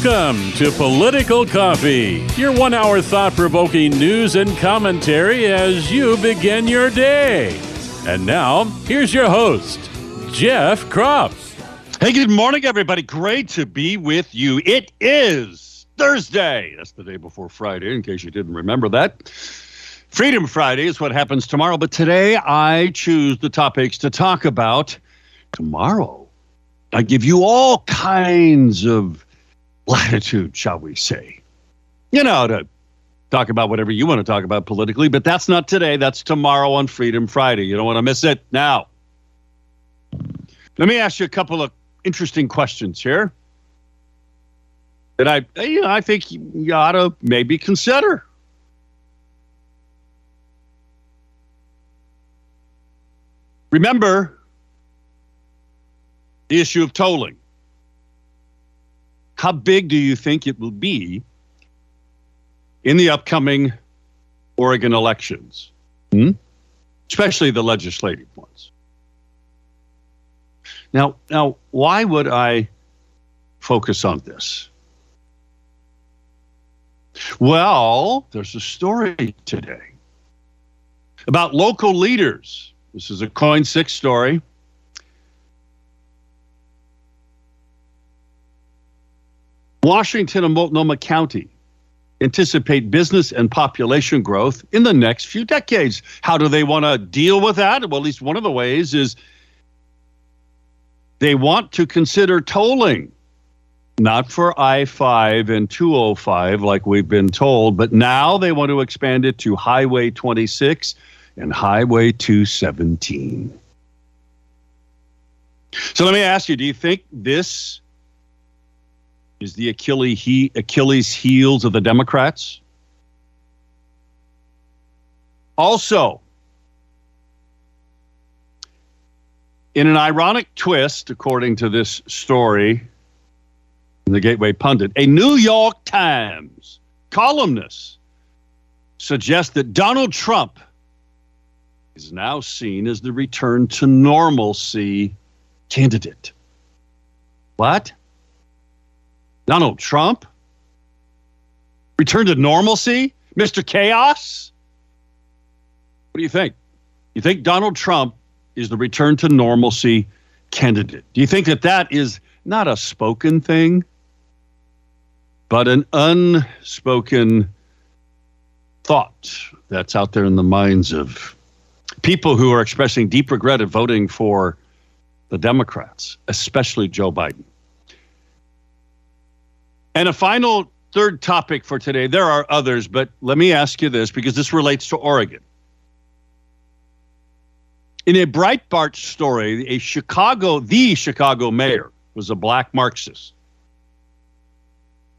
Welcome to Political Coffee, your one hour thought provoking news and commentary as you begin your day. And now, here's your host, Jeff Kropf. Hey, good morning, everybody. Great to be with you. It is Thursday. That's the day before Friday, in case you didn't remember that. Freedom Friday is what happens tomorrow, but today I choose the topics to talk about tomorrow. I give you all kinds of latitude, shall we say. You know, to talk about whatever you want to talk about politically, but that's not today. That's tomorrow on Freedom Friday. You don't want to miss it. Now, let me ask you a couple of interesting questions here that I, you know, I think you ought to maybe consider. Remember the issue of tolling. How big do you think it will be in the upcoming Oregon elections, hmm? especially the legislative ones? Now, now, why would I focus on this? Well, there's a story today about local leaders. This is a KOIN 6 story. Washington and Multnomah County anticipate business and population growth in the next few decades. How do they want to deal with that? Well, at least one of the ways is they want to consider tolling, not for I 5 and 205 like we've been told, but now they want to expand it to Highway 26 and Highway 217. So let me ask you do you think this is the Achilles, he, Achilles heels of the Democrats? Also, in an ironic twist, according to this story the Gateway Pundit, a New York Times columnist suggests that Donald Trump is now seen as the return to normalcy candidate. What? Donald Trump? Return to normalcy? Mr. Chaos? What do you think? You think Donald Trump is the return to normalcy candidate? Do you think that that is not a spoken thing, but an unspoken thought that's out there in the minds of people who are expressing deep regret at voting for the Democrats, especially Joe Biden? And a final third topic for today. There are others, but let me ask you this because this relates to Oregon. In a Breitbart story, a Chicago, the Chicago mayor was a black Marxist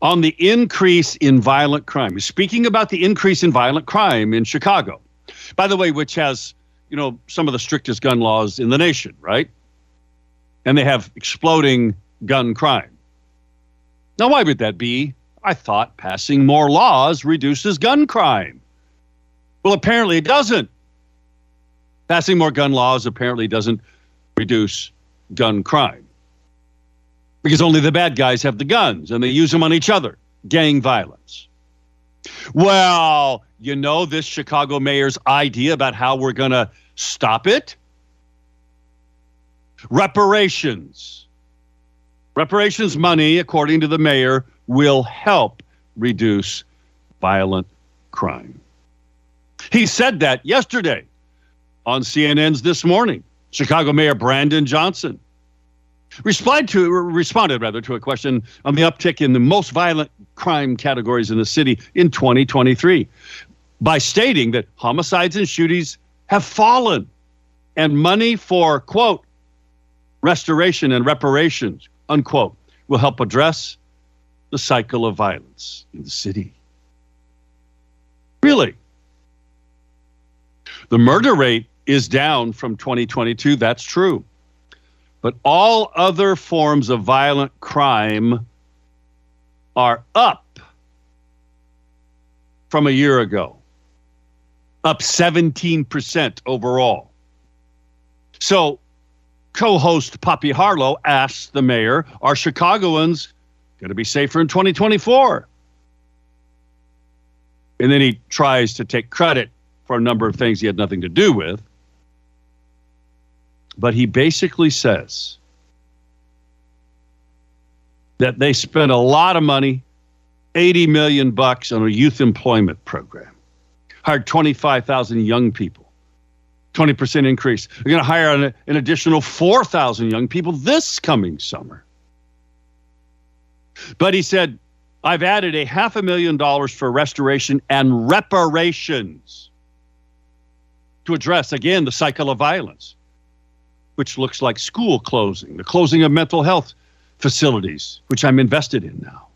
on the increase in violent crime. Speaking about the increase in violent crime in Chicago, by the way, which has you know some of the strictest gun laws in the nation, right? And they have exploding gun crime. Now, why would that be? I thought passing more laws reduces gun crime. Well, apparently it doesn't. Passing more gun laws apparently doesn't reduce gun crime because only the bad guys have the guns and they use them on each other. Gang violence. Well, you know, this Chicago mayor's idea about how we're going to stop it? Reparations. Reparations money, according to the mayor, will help reduce violent crime. He said that yesterday on CNN's This Morning. Chicago Mayor Brandon Johnson replied to responded rather to a question on the uptick in the most violent crime categories in the city in 2023 by stating that homicides and shootings have fallen and money for quote restoration and reparations unquote, will help address the cycle of violence in the city. Really? The murder rate is down from 2022, that's true. But all other forms of violent crime are up from a year ago, up 17% overall. So co host Poppy Harlow asks the mayor Are Chicagoans going to be safer in 2024. And then he tries to take credit for a number of things he had nothing to do with. But he basically says that they spent a lot of money, 80 million bucks on a youth employment program. Hired 25,000 young people. 20% increase. We're going to hire an, an additional 4,000 young people this coming summer. But he said, I've added a half a million dollars for restoration and reparations to address, again, the cycle of violence, which looks like school closing, the closing of mental health facilities, which I'm invested in now.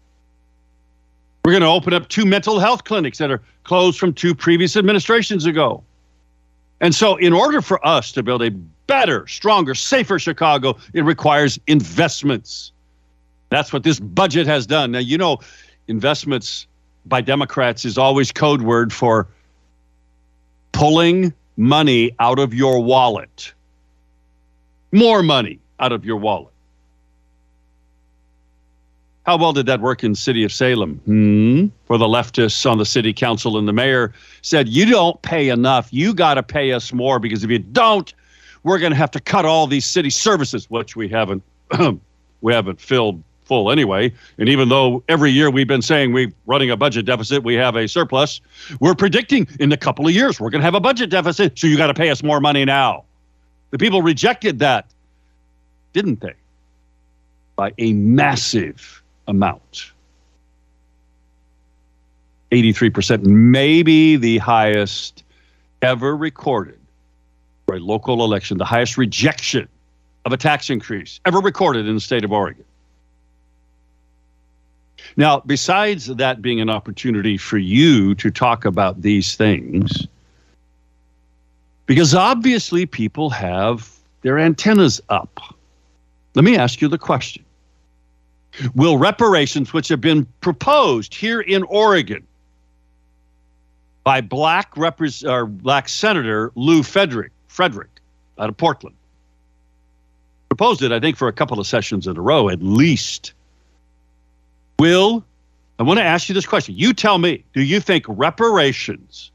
We're going to open up two mental health clinics that are closed from two previous administrations ago. And so, in order for us to build a better, stronger, safer Chicago, it requires investments. That's what this budget has done. Now, you know, investments by Democrats is always code word for pulling money out of your wallet. More money out of your wallet. How well did that work in city of Salem? Hmm? For the leftists on the city council and the mayor said, you don't pay enough. You got to pay us more because if you don't, we're going to have to cut all these city services, which we haven't we haven't filled full anyway. And even though every year we've been saying we're running a budget deficit, we have a surplus, we're predicting in a couple of years we're going to have a budget deficit. So you got to pay us more money now. The people rejected that, didn't they? By a massive amount. 83%, maybe the highest ever recorded for a local election, the highest rejection of a tax increase ever recorded in the state of Oregon. Now, besides that being an opportunity for you to talk about these things, because obviously people have their antennas up, let me ask you the question Will reparations, which have been proposed here in Oregon by black, repres- or black Senator Lew Frederick, Frederick out of Portland, proposed it, I think, for a couple of sessions in a row at least. Will, I want to ask you this question. You tell me, do you think reparations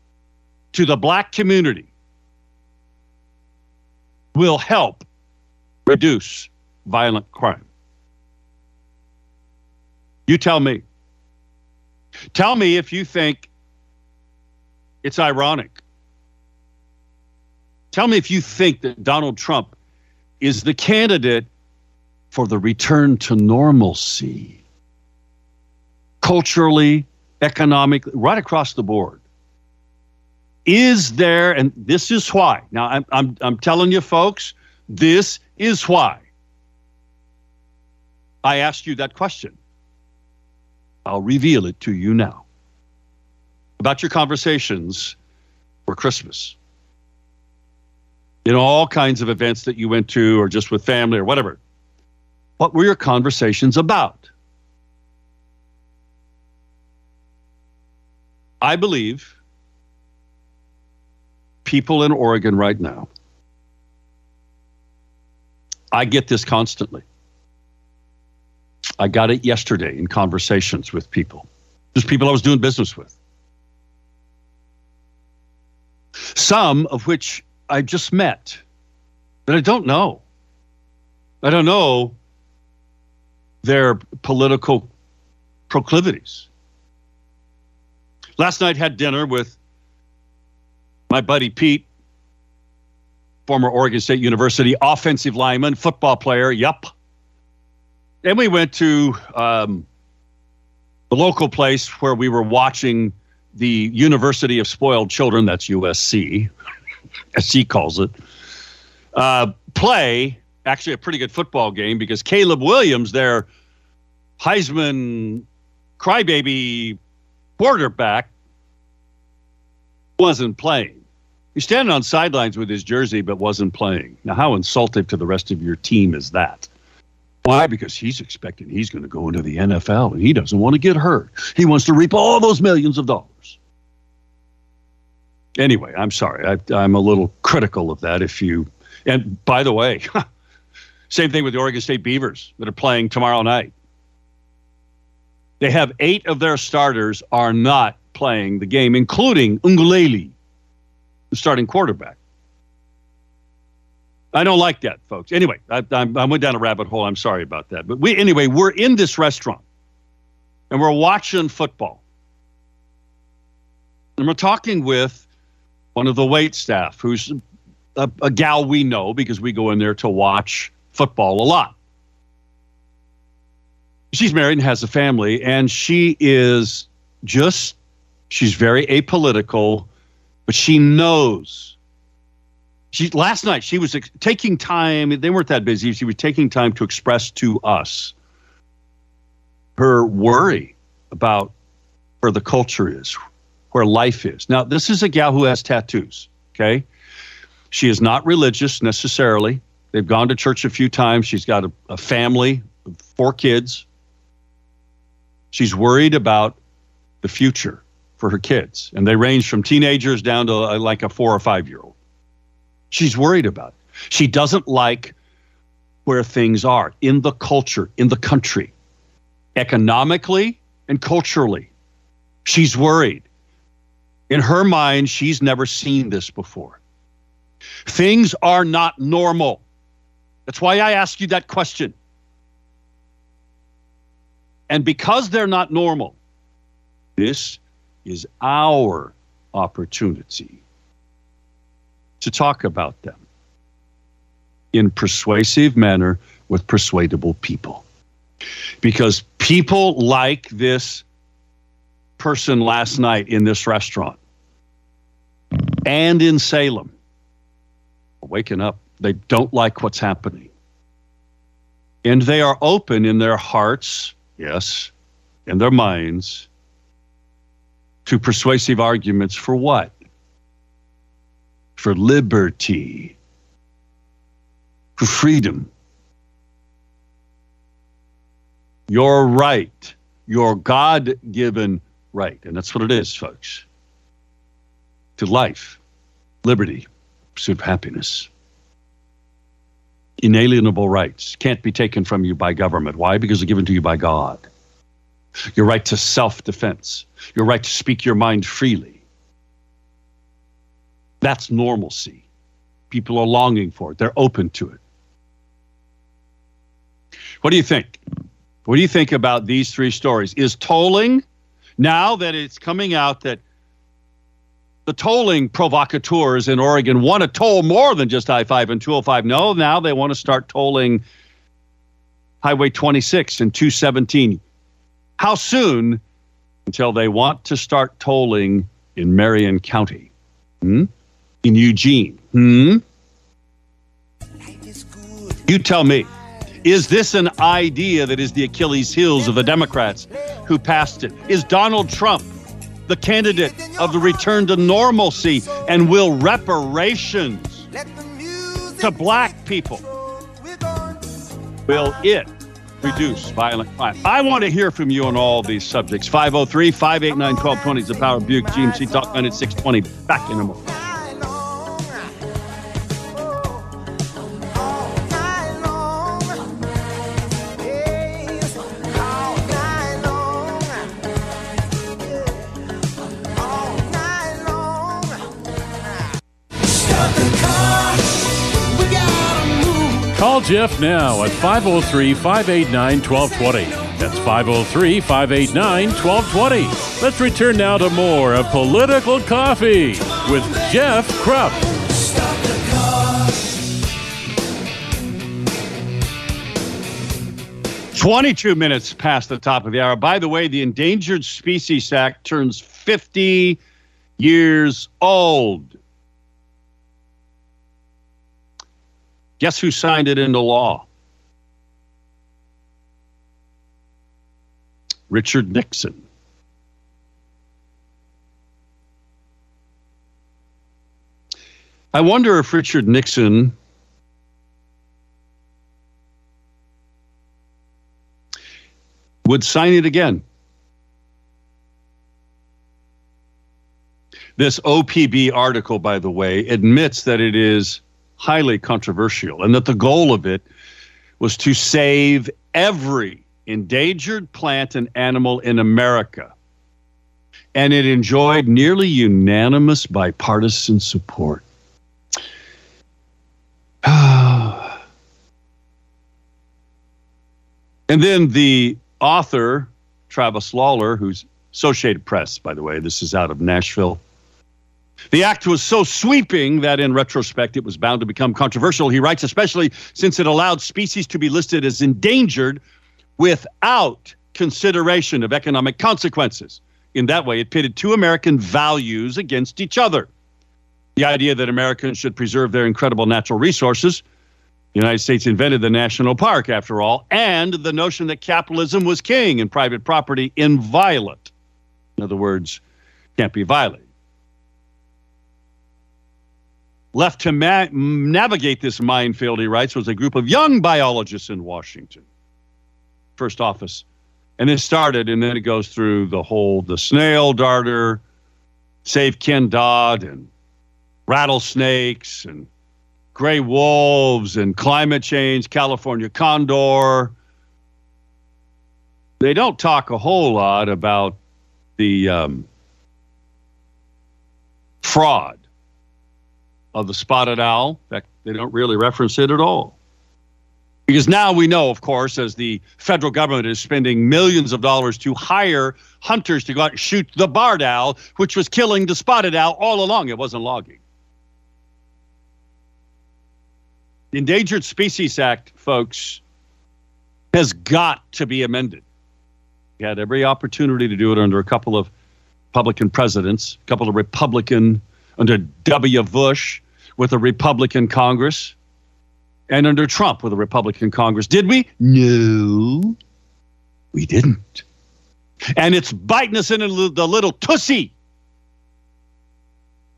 to the black community will help reduce violent crime? You tell me. Tell me if you think it's ironic. Tell me if you think that Donald Trump is the candidate for the return to normalcy, culturally, economically, right across the board. Is there, and this is why. Now, I'm, I'm, I'm telling you, folks, this is why I asked you that question. I'll reveal it to you now. About your conversations for Christmas. In all kinds of events that you went to, or just with family, or whatever. What were your conversations about? I believe people in Oregon right now, I get this constantly. I got it yesterday in conversations with people, just people I was doing business with. Some of which I just met that I don't know. I don't know their political proclivities. Last night had dinner with my buddy Pete, former Oregon State University offensive lineman, football player. Yup. Then we went to um, the local place where we were watching the University of Spoiled Children, that's USC, as he calls it, uh, play actually a pretty good football game because Caleb Williams, their Heisman crybaby quarterback, wasn't playing. He's standing on sidelines with his jersey, but wasn't playing. Now, how insulting to the rest of your team is that? Why? Because he's expecting he's going to go into the NFL and he doesn't want to get hurt. He wants to reap all those millions of dollars. Anyway, I'm sorry. I, I'm a little critical of that. If you, and by the way, same thing with the Oregon State Beavers that are playing tomorrow night. They have eight of their starters are not playing the game, including Uiagalelei, the starting quarterback. I don't like that, folks. Anyway, I, I, went down a rabbit hole. I'm sorry about that. But we, anyway, we're in this restaurant and we're watching football. And we're talking with one of the wait staff, who's a, a gal we know because we go in there to watch football a lot. She's married and has a family, and she is just, she's very apolitical, but she knows she last night she was ex- taking time. They weren't that busy. She was taking time to express to us her worry about where the culture is, where life is. Now, this is a gal who has tattoos. Okay, she is not religious necessarily. They've gone to church a few times. She's got a, a family, four kids. She's worried about the future for her kids, and they range from teenagers down to uh, like a four or five year old. She's worried about it. She doesn't like where things are in the culture, in the country, economically and culturally. She's worried. In her mind, she's never seen this before. Things are not normal. That's why I ask you that question. And because they're not normal, this is our opportunity to talk about them in persuasive manner with persuadable people. Because people like this person last night in this restaurant and in Salem waking up. They don't like what's happening. And they are open in their hearts, yes, in their minds, to persuasive arguments for what? For liberty, for freedom. Your right, your God given right. And that's what it is, folks to life, liberty, pursuit of happiness. Inalienable rights can't be taken from you by government. Why? Because they're given to you by God. Your right to self defense, your right to speak your mind freely, that's normalcy. People are longing for it, they're open to it. What do you think? What do you think about these three stories? Is tolling, now that it's coming out that the tolling provocateurs in Oregon want to toll more than just I 5 and 205. No, now they want to start tolling Highway 26 and 217. How soon until they want to start tolling in Marion County? Hmm? In Eugene. Hmm? You tell me. Is this an idea that is the Achilles heels of the Democrats who passed it? Is Donald Trump the candidate of the return to normalcy and will reparations to black people? Will it reduce violent crime? I want to hear from you on all these subjects. 503 589 1220 is the Power Buick GMC Talk Minute 620. Back in a moment. Jeff now at 503 589 1220. That's 503 589 1220. Let's return now to more of Political Coffee with Jeff Kropf. Twenty-two minutes past the top of the hour. By the way, the Endangered Species Act turns fifty years old. Guess who signed it into law? Richard Nixon. I wonder if Richard Nixon would sign it again. This OPB article, by the way, admits that it is highly controversial and that the goal of it was to save every endangered plant and animal in America. And it enjoyed nearly unanimous bipartisan support. and then the author, Travis Loller, who's Associated Press, by the way, this is out of Nashville. The act was so sweeping that in retrospect it was bound to become controversial. He writes, especially since it allowed species to be listed as endangered without consideration of economic consequences. In that way, it pitted two American values against each other. The idea that Americans should preserve their incredible natural resources. The United States invented the national park, after all, and the notion that capitalism was king and private property inviolate. In other words, can't be violated. Left to ma- navigate this minefield, he writes, was a group of young biologists in Washington. First office. And it started, and then it goes through the whole the snail darter, save Ken Dodd, and rattlesnakes, and gray wolves, and climate change, California condor. They don't talk a whole lot about the um, fraud of the spotted owl. In fact, they don't really reference it at all. Because now we know, of course, as the federal government is spending millions of dollars to hire hunters to go out and shoot the barred owl, which was killing the spotted owl all along. It wasn't logging. The Endangered Species Act, folks, has got to be amended. We had every opportunity to do it under a couple of Republican presidents, a couple of Republican under W. Bush with a Republican Congress and under Trump with a Republican Congress. Did we? No, we didn't. And it's biting us in the little tussy.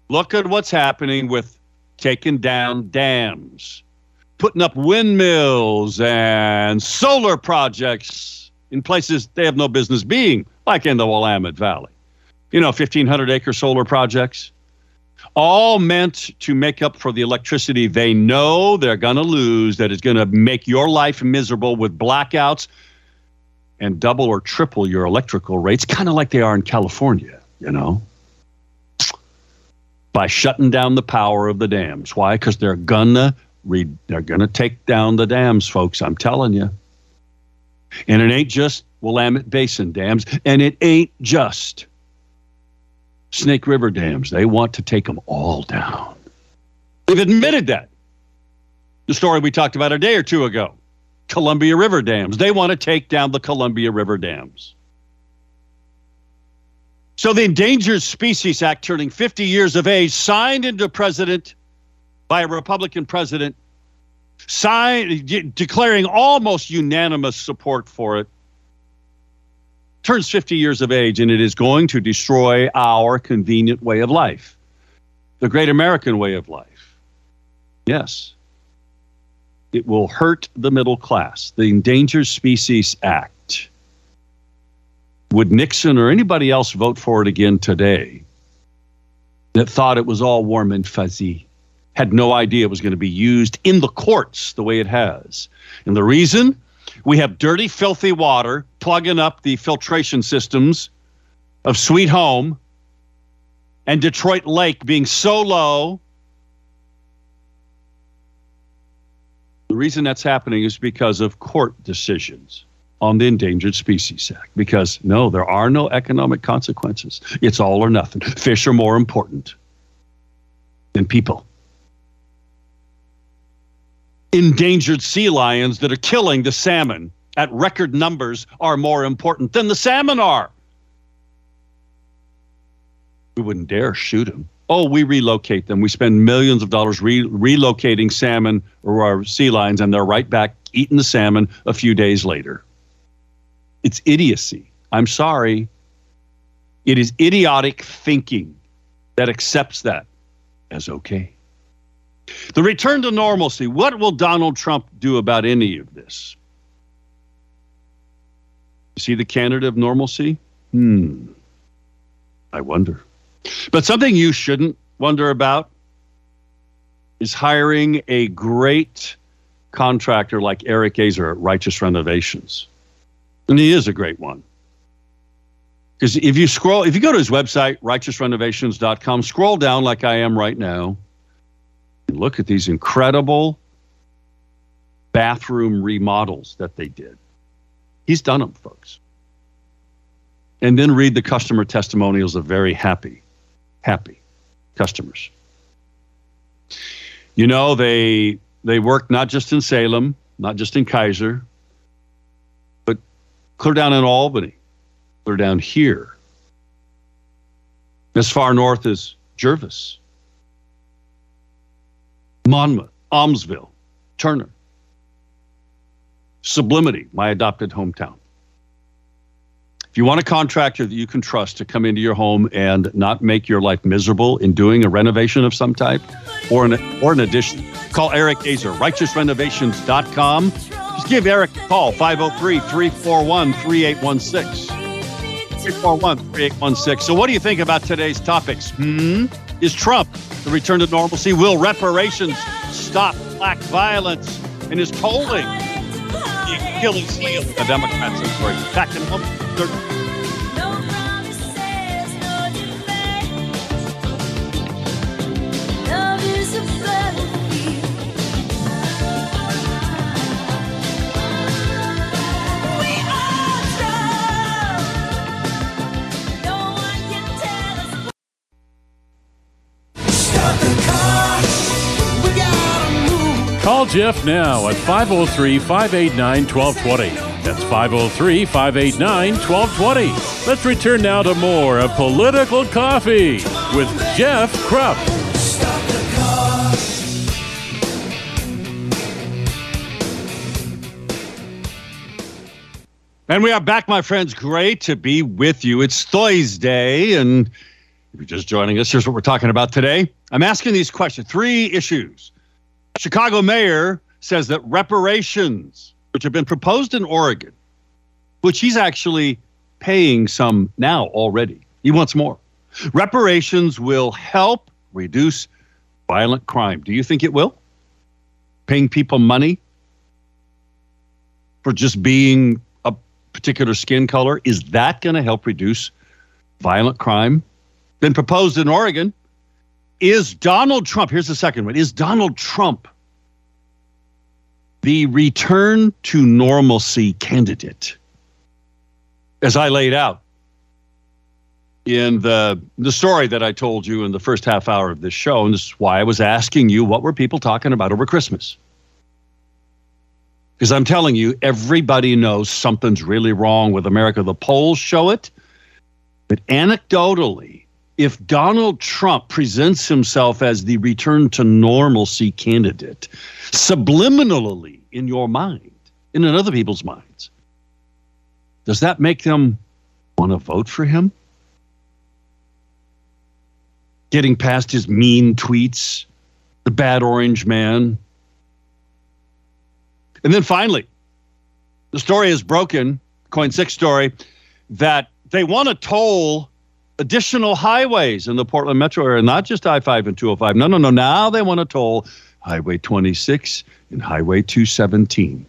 Look at what's happening with taking down dams, putting up windmills and solar projects in places they have no business being, like in the Willamette Valley. You know, 1,500 acre solar projects all meant to make up for the electricity they know they're going to lose, that is going to make your life miserable with blackouts and double or triple your electrical rates, kind of like they are in California, you know, by shutting down the power of the dams. Why? Because they're gonna re- they're gonna take down the dams, folks. I'm telling you. And it ain't just Willamette Basin dams, and it ain't just Snake River dams. They want to take them all down. They've admitted that. The story we talked about a day or two ago Columbia River dams. They want to take down the Columbia River dams. So the Endangered Species Act, turning 50 years of age, signed into president by a Republican president, signed, declaring almost unanimous support for it turns 50 years of age and it is going to destroy our convenient way of life, the great American way of life. Yes. It will hurt the middle class. The Endangered Species Act. Would Nixon or anybody else vote for it again today that thought it was all warm and fuzzy? Had no idea it was going to be used in the courts the way it has. And the reason? We have dirty, filthy water plugging up the filtration systems of Sweet Home and Detroit Lake being so low. The reason that's happening is because of court decisions on the Endangered Species Act. Because no, there are no economic consequences. It's all or nothing. Fish are more important than people endangered sea lions that are killing the salmon at record numbers are more important than the salmon are. We wouldn't dare shoot them. Oh, we relocate them. We spend millions of dollars re- relocating salmon or our sea lions, and they're right back eating the salmon a few days later. It's idiocy. I'm sorry. It is idiotic thinking that accepts that as okay. The return to normalcy. What will Donald Trump do about any of this? Is he the candidate of normalcy? Hmm. I wonder. But something you shouldn't wonder about is hiring a great contractor like Eric Azer at Righteous Renovations. And he is a great one. Because if you scroll, if you go to his website, righteousrenovations.com, scroll down like I am right now, and look at these incredible bathroom remodels that they did. He's done them, folks. And then read the customer testimonials of very happy, happy customers. You know, they they work not just in Salem, not just in Keizer, but clear down in Albany, clear down here, as far north as Gervais, Monmouth, Aumsville, Turner, Sublimity, my adopted hometown. If you want a contractor that you can trust to come into your home and not make your life miserable in doing a renovation of some type or an, or an addition, call Eric Azer, righteousrenovations.com. Just give Eric a call, 503 341 3816. 341 3816. So, what do you think about today's topics? Hmm? Is Trump the return to normalcy? Will reparations stop black violence? And is tolling the Achilles heel of the Democrats? Sorry, back in a moment. Jeff now at 503 589 1220. That's 503 589 1220. Let's return now to more of Political Coffee with Jeff Kropf. And we are back, my friends. Great to be with you. It's Thursday, and if you're just joining us, here's what we're talking about today. I'm asking these questions three issues. Chicago mayor says that reparations, which have been proposed in Oregon, which he's actually paying some now already, he wants more. Reparations will help reduce violent crime. Do you think it will? Paying people money for just being a particular skin color. Is that going to help reduce violent crime? Been proposed in Oregon. Is Donald Trump, here's the second one, is Donald Trump the return to normalcy candidate? As I laid out in the, the story that I told you in the first half hour of this show, and this is why I was asking you what were people talking about over Christmas? Because I'm telling you, everybody knows something's really wrong with America. The polls show it. But anecdotally, if Donald Trump presents himself as the return to normalcy candidate, subliminally in your mind, and in other people's minds, does that make them want to vote for him? Getting past his mean tweets, the bad orange man, and then finally, the story is broken, KOIN 6 story, that they want to toll additional highways in the Portland metro area, not just I 5 and 205. No, no, no. Now they want to toll Highway 26 and Highway 217.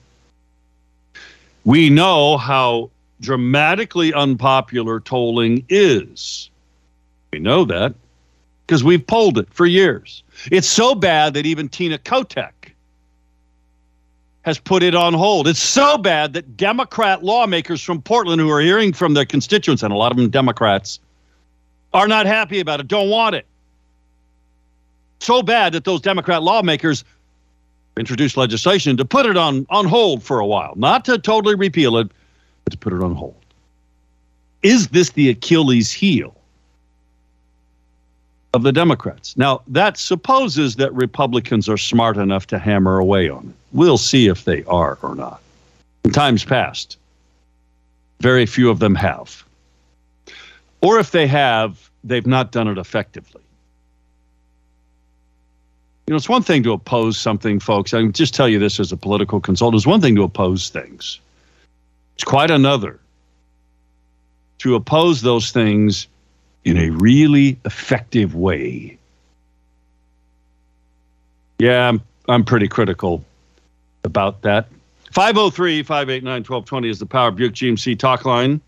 We know how dramatically unpopular tolling is. We know that because we've polled it for years. It's so bad that even Tina Kotek has put it on hold. It's so bad that Democrat lawmakers from Portland who are hearing from their constituents, and a lot of them Democrats, are not happy about it, don't want it. So bad that those Democrat lawmakers introduced legislation to put it on, on hold for a while, not to totally repeal it, but to put it on hold. Is this the Achilles heel of the Democrats? Now, that supposes that Republicans are smart enough to hammer away on it. We'll see if they are or not. In times past, very few of them have. Or if they have, they've not done it effectively. You know, it's one thing to oppose something, folks. I can just tell you this as a political consultant. It's one thing to oppose things, it's quite another to oppose those things in a really effective way. Yeah, I'm, I'm pretty critical about that. 503 589 1220 is the Power Buick GMC talk line.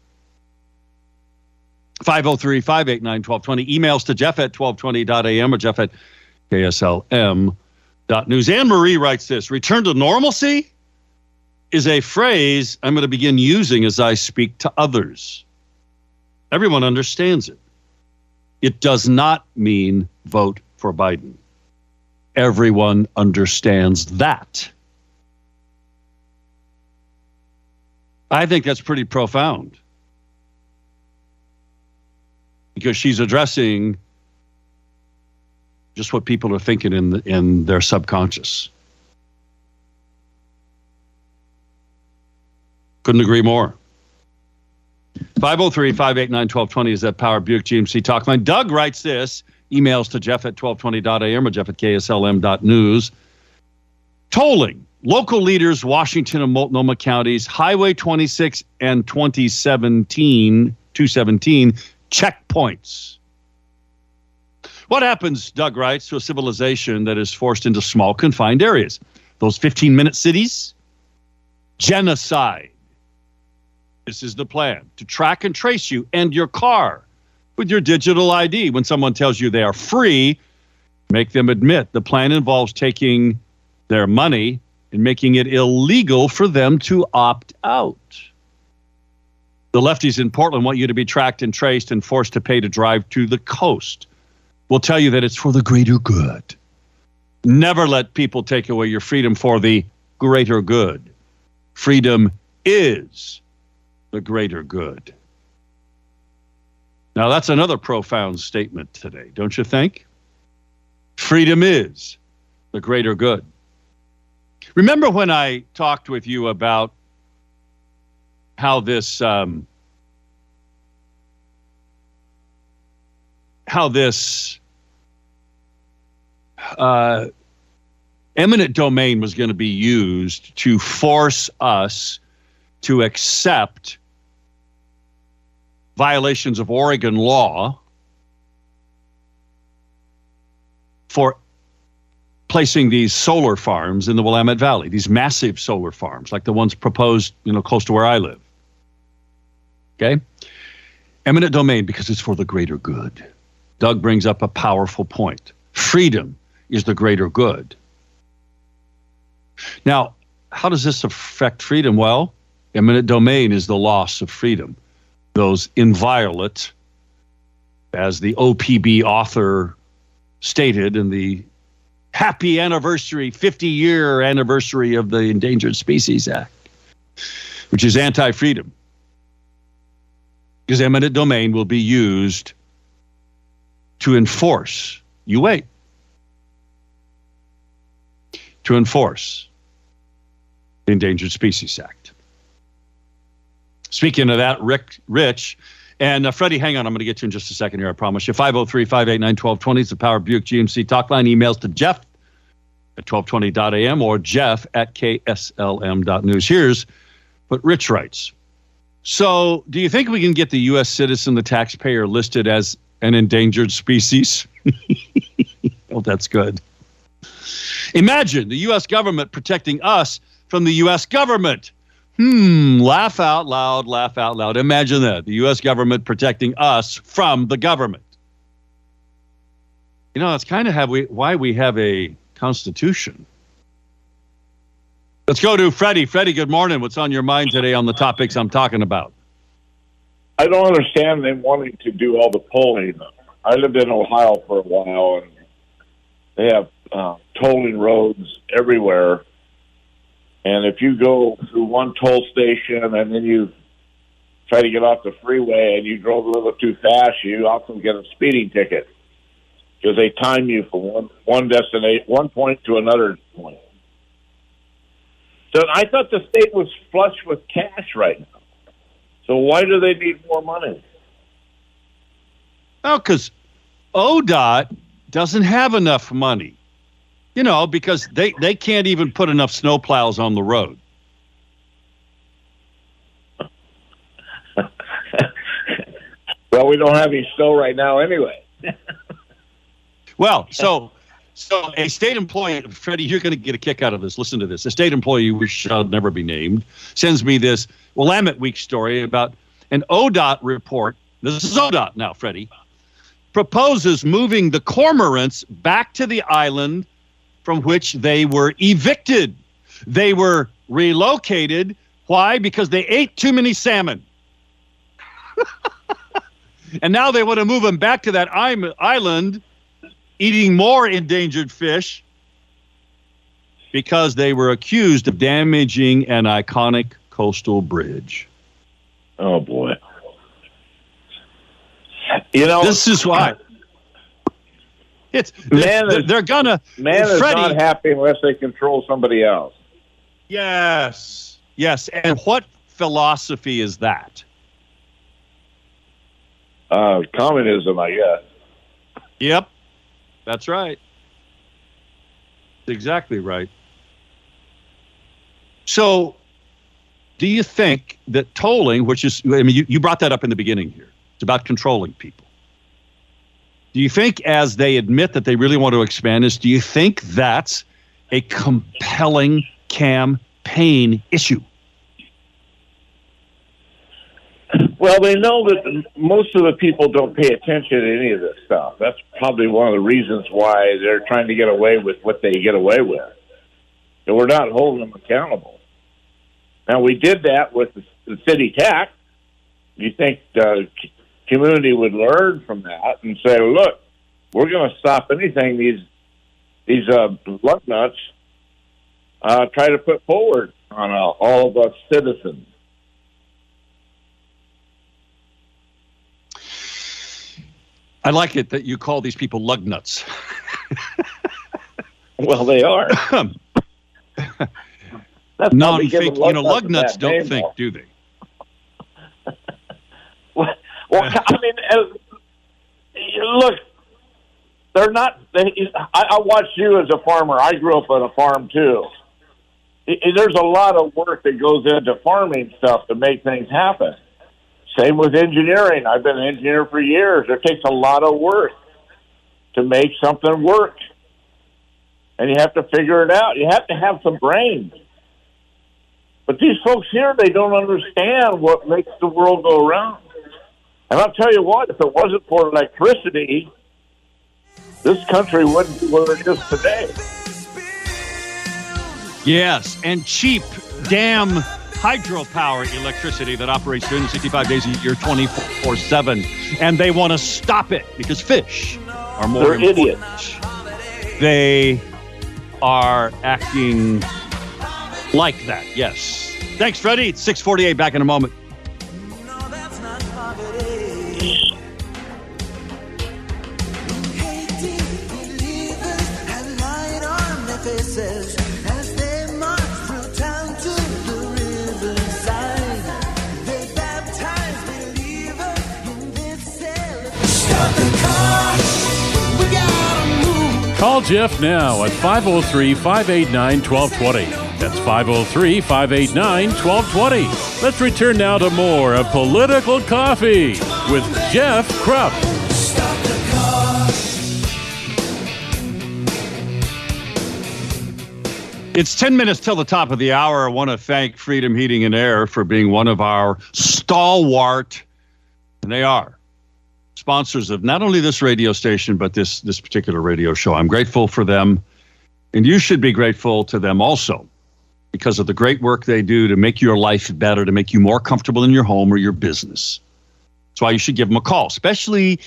503 589 1220. Emails to Jeff at 1220.am or Jeff at KSLM.news. Anne Marie writes this Return to normalcy is a phrase I'm going to begin using as I speak to others. Everyone understands it. It does not mean vote for Biden. Everyone understands that. I think that's pretty profound because she's addressing just what people are thinking in the, in their subconscious. Couldn't agree more. 503 589 1220 is that Power Buick GMC talk line. Doug writes this emails to Jeff at 1220.am or Jeff at KSLM.news. Tolling local leaders, Washington and Multnomah counties, Highway 26 and 2017, 217 checkpoints. What happens, Doug writes, to a civilization that is forced into small, confined areas? Those 15 minute cities? Genocide. This is the plan to track and trace you and your car with your digital ID. When someone tells you they are free, make them admit the plan involves taking their money and making it illegal for them to opt out. The lefties in Portland want you to be tracked and traced and forced to pay to drive to the coast. We'll tell you that it's for the greater good. Never let people take away your freedom for the greater good. Freedom is the greater good. Now, that's another profound statement today, don't you think? Freedom is the greater good. Remember when I talked with you about how this um, how this uh, eminent domain was going to be used to force us to accept violations of Oregon law for placing these solar farms in the Willamette Valley, these massive solar farms, like the ones proposed, you know, close to where I live. Okay? Eminent domain because it's for the greater good. Doug brings up a powerful point. Freedom is the greater good. Now, how does this affect freedom? Well, eminent domain is the loss of freedom those inviolate, as the OPB author stated in the happy anniversary, 50 year anniversary of the Endangered Species Act, which is anti freedom. Because eminent domain will be used to enforce, you wait, to enforce the Endangered Species Act. Speaking of that, Rick Rich and uh, Freddie, hang on. I'm going to get to you in just a second here. I promise you. 503 589 1220 is the Power Buick GMC talk line. Emails to Jeff at 1220.am or Jeff at KSLM.news. Here's what Rich writes. So, do you think we can get the U.S. citizen, the taxpayer, listed as an endangered species? oh, that's good. Imagine the U.S. government protecting us from the U.S. government. Hmm, laugh out loud, laugh out loud. Imagine that the U.S. government protecting us from the government. You know, that's kind of have we, why we have a constitution. Let's go to Freddie. Freddie, good morning. What's on your mind today on the topics I'm talking about? I don't understand them wanting to do all the polling. I lived in Ohio for a while, and they have uh, tolling roads everywhere and if you go through one toll station and then you try to get off the freeway and you drove a little too fast, you often get a speeding ticket because they time you from one one destination, one point to another point. So I thought the state was flush with cash right now. So why do they need more money? Oh, because ODOT doesn't have enough money. You know, because they, they can't even put enough snowplows on the road. well, we don't have any snow right now anyway. well, so So a state employee, Freddie, you're going to get a kick out of this. Listen to this. A state employee who shall never be named sends me this Willamette Week story about an ODOT report. This is ODOT now, Freddie. Proposes moving the cormorants back to the island from which they were evicted. They were relocated. Why? Because they ate too many salmon. and now they want to move them back to that island eating more endangered fish because they were accused of damaging an iconic coastal bridge. Oh boy. You know, this is why. It's man. They're, they're gonna. Man is Freddie, not happy unless they control somebody else. Yes, yes. And what philosophy is that? Uh, communism, I guess. Yep, that's right. Exactly right. So, do you think that tolling, which is, I mean, you, you brought that up in the beginning here, it's about controlling people. Do you think, as they admit that they really want to expand this, do you think that's a compelling campaign issue? Well, they know that most of the people don't pay attention to any of this stuff. That's probably one of the reasons why they're trying to get away with what they get away with. And we're not holding them accountable. Now, we did that with the, city tax. You think the community would learn from that and say, look, we're going to stop anything these these uh, lug nuts uh, try to put forward on uh, all of us citizens. I like it that you call these people lug nuts. well, they are. Non-think, you know, lug nuts don't think, do they? well, I mean, uh, look, they're not. They, I, I watched you as a farmer. I grew up on a farm too. It, it, there's a lot of work that goes into farming stuff to make things happen. Same with engineering. I've been an engineer for years. It takes a lot of work to make something work. And you have to figure it out. You have to have some brains. But these folks here, they don't understand what makes the world go around. And I'll tell you what, if it wasn't for electricity, this country wouldn't be where it is today. Yes, and cheap damn hydropower electricity that operates 365 days a year, 24 7. And they want to stop it because fish are more They're important. idiots. They are acting like that, yes. Thanks, Freddie. It's 648. Back in a moment. Call Jeff now at 503 589 1220. That's 503 589 1220. Let's return now to more of Political Coffee with Jeff Kropf. It's 10 minutes till the top of the hour. I want to thank Freedom Heating and Air for being one of our stalwart, and they are sponsors of not only this radio station but this this particular radio show. I'm grateful for them, and you should be grateful to them also because of the great work they do to make your life better, to make you more comfortable in your home or your business. That's why you should give them a call, especially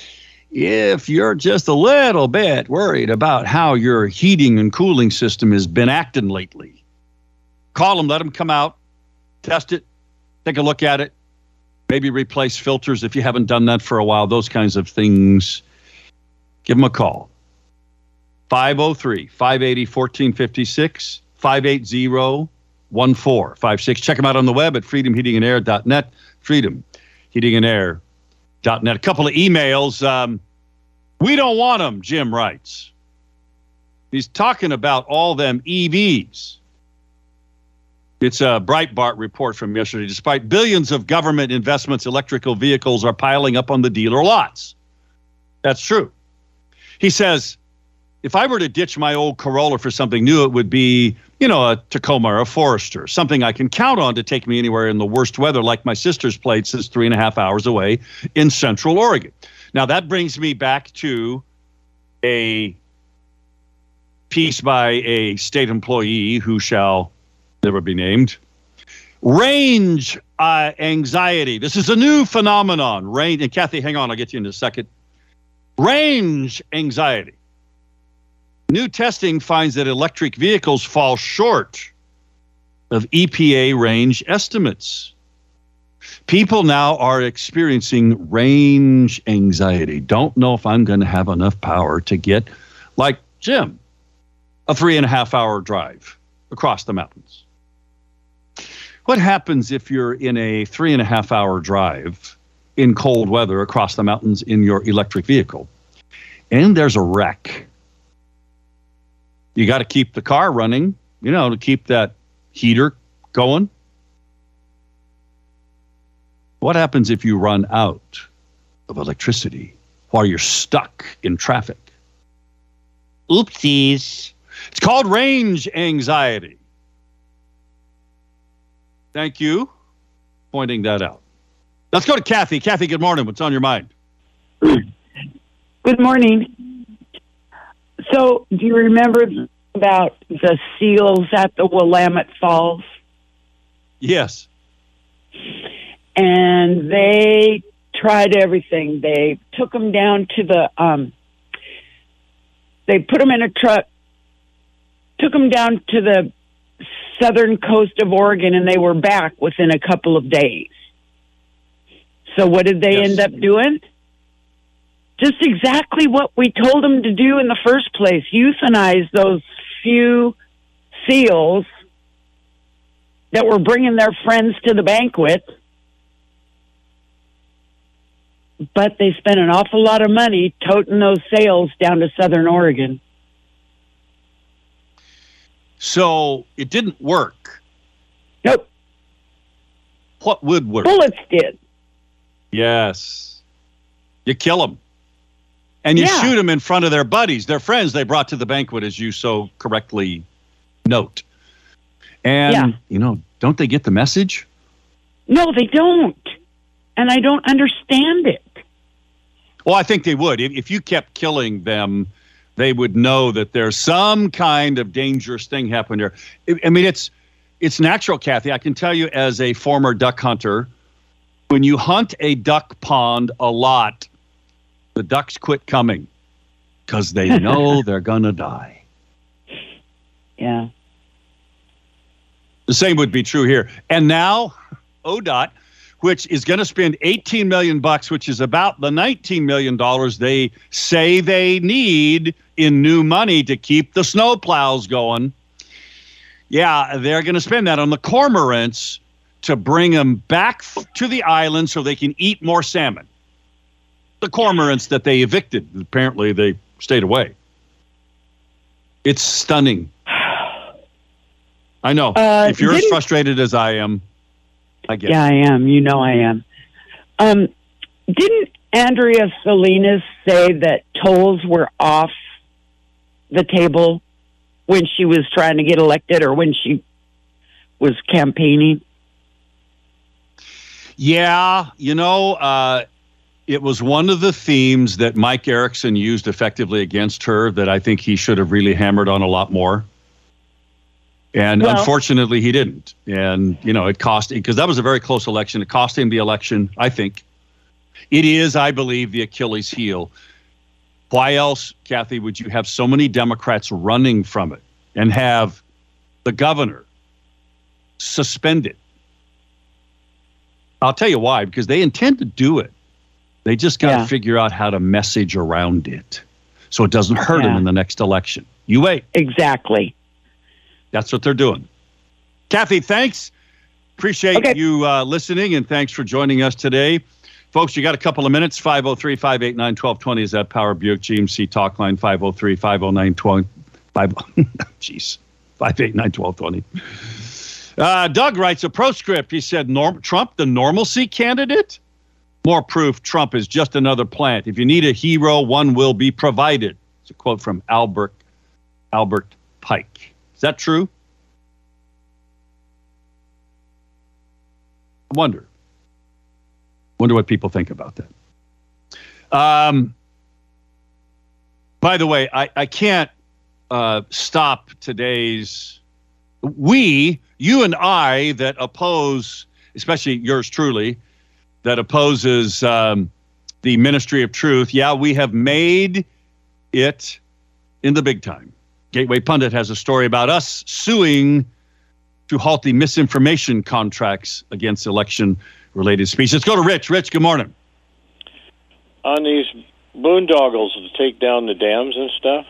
if you're just a little bit worried about how your heating and cooling system has been acting lately. Call them, let them come out, test it, take a look at it, maybe replace filters if you haven't done that for a while, those kinds of things. Give them a call. 503 580 1456 580 1456. Check them out on the web at freedomheatingandair.net. Freedomheatingandair.net. A couple of emails. Um, we don't want them, Jim writes. He's talking about all them EVs. It's a Breitbart report from yesterday. Despite billions of government investments, electrical vehicles are piling up on the dealer lots. That's true. He says if I were to ditch my old Corolla for something new, it would be, you know, a Tacoma or a Forester, something I can count on to take me anywhere in the worst weather, like my sister's place is three and a half hours away in Central Oregon. Now, that brings me back to a piece by a state employee who shall never be named. Range uh, anxiety. This is a new phenomenon. Range, and Kathy, hang on, I'll get you in a second. Range anxiety. New testing finds that electric vehicles fall short of EPA range estimates. People now are experiencing range anxiety. Don't know if I'm going to have enough power to get, like Jim, a three and a half hour drive across the mountains. What happens if you're in a three and a half hour drive in cold weather across the mountains in your electric vehicle and there's a wreck? You got to keep the car running, you know, to keep that heater going. What happens if you run out of electricity while you're stuck in traffic? Oopsies. It's called range anxiety. Thank you pointing that out. Let's go to Kathy. Kathy, good morning. What's on your mind? Good morning. So, do you remember about the seals at the Willamette Falls? Yes. And they tried everything. They took them down to the, um, they put them in a truck, took them down to the southern coast of Oregon, and they were back within a couple of days. So, what did they Yes. end up doing? just exactly what we told them to do in the first place euthanize those few seals that were bringing their friends to the banquet. But they spent an awful lot of money toting those sails down to Southern Oregon. So it didn't work. Nope, What would work? bullets did. Yes. You kill them. And you Yeah. shoot them in front of their buddies, their friends they brought to the banquet, as you so correctly note. And, Yeah. you know, don't they get the message? No, they don't. And I don't understand it. Well, I think they would. If, if you kept killing them, they would know that there's some kind of dangerous thing happening there. I- mean, it's it's natural, Kathy. I can tell you as a former duck hunter, when you hunt a duck pond a lot, the ducks quit coming because they know they're gonna die. Yeah. The same would be true here. And now, ODOT, which is going to spend 18 million bucks, which is about the 19 million dollars they say they need in new money to keep the snow plows going. Yeah, they're going to spend that on the cormorants to bring them back to the island so they can eat more salmon. The cormorants that they evicted, apparently they stayed away. It's stunning. I know. Uh, if you're as frustrated as I am, I get Yeah. I am. You know I am. Um, didn't Andrea Salinas say that tolls were off the table when she was trying to get elected or when she was campaigning? Yeah, you know, uh, it was one of the themes that Mike Erickson used effectively against her that I think he should have really hammered on a lot more. And Well- unfortunately, he didn't. And, you know, it cost, because that was a very close election. It cost him the election, I think. It is, I believe, the Achilles heel. Why else, Kathy, would you have so many Democrats running from it and have the governor suspended? I'll tell you why, because they intend to do it. They just got to Yeah. figure out how to message around it so it doesn't hurt them in the next election. You wait. Exactly. That's what they're doing. Kathy, thanks. Appreciate Okay. you uh, listening and thanks for joining us today. Folks, you got a couple of minutes. 503 589 1220 is that Power Buick GMC talk line 503 509 12. Jeez, 589 1220. Uh, Doug writes a proscript. He said, Norm, Trump, the normalcy candidate? More proof Trump is just another plant. If you need a hero, one will be provided. It's a quote from Albert Albert Pike. Is that true? I wonder. Wonder what people think about that. Um, by the way, I, I can't uh, stop today's. We, you and I, that oppose, especially yours truly, that opposes um, the ministry of truth. Yeah, we have made it in the big time. Gateway Pundit has a story about us suing to halt the misinformation contracts against election related speech. Let's go to Rich. Rich, good morning. On these boondoggles to take down the dams and stuff,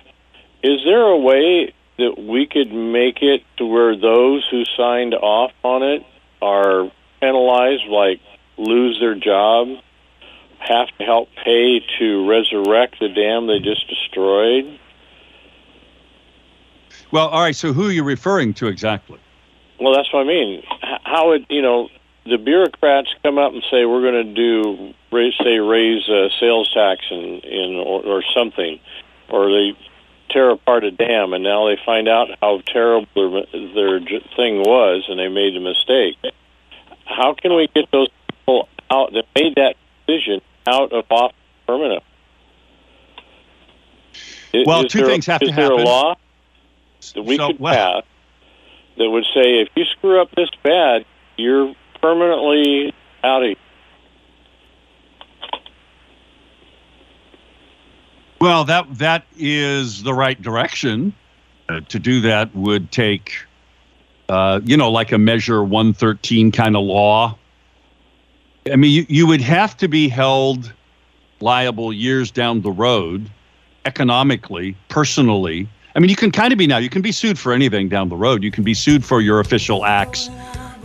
is there a way that we could make it to where those who signed off on it are penalized, like lose their job, have to help pay to resurrect the dam they just destroyed? Well, all right. So who are you referring to exactly? Well, that's what I mean. How would you know? The bureaucrats come up and say we're going to do raise, say raise uh, sales tax in in or, or something, or they tear apart a dam, and now they find out how terrible their, their thing was, and they made a mistake. How can we get those people out that made that decision out of office permanent? Well, is two there, things have to happen. Is there a law that we So, could well- pass that would say if you screw up this bad, you're permanently out of Well, that that is the right direction. Uh, to do that would take, uh, you know, like a Measure 113 kind of law. I mean, you, you would have to be held liable years down the road, economically, personally. I mean, you can kind of be now. You can be sued for anything down the road. You can be sued for your official acts.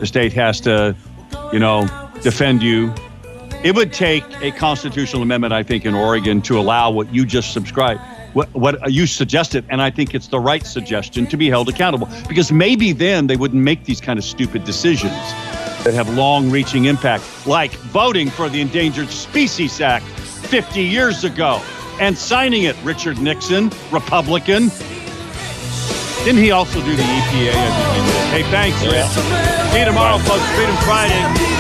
The state has to, you know, defend you. It would take a constitutional amendment, I think, in Oregon to allow what you just subscribed, what, what you suggested, and I think it's the right suggestion to be held accountable. Because maybe then they wouldn't make these kind of stupid decisions that have long-reaching impact, like voting for the Endangered Species Act 50 years ago and signing it. Richard Nixon, Republican. Didn't he also do the EPA? Hey, thanks, Rich. See you tomorrow, folks. Freedom Friday.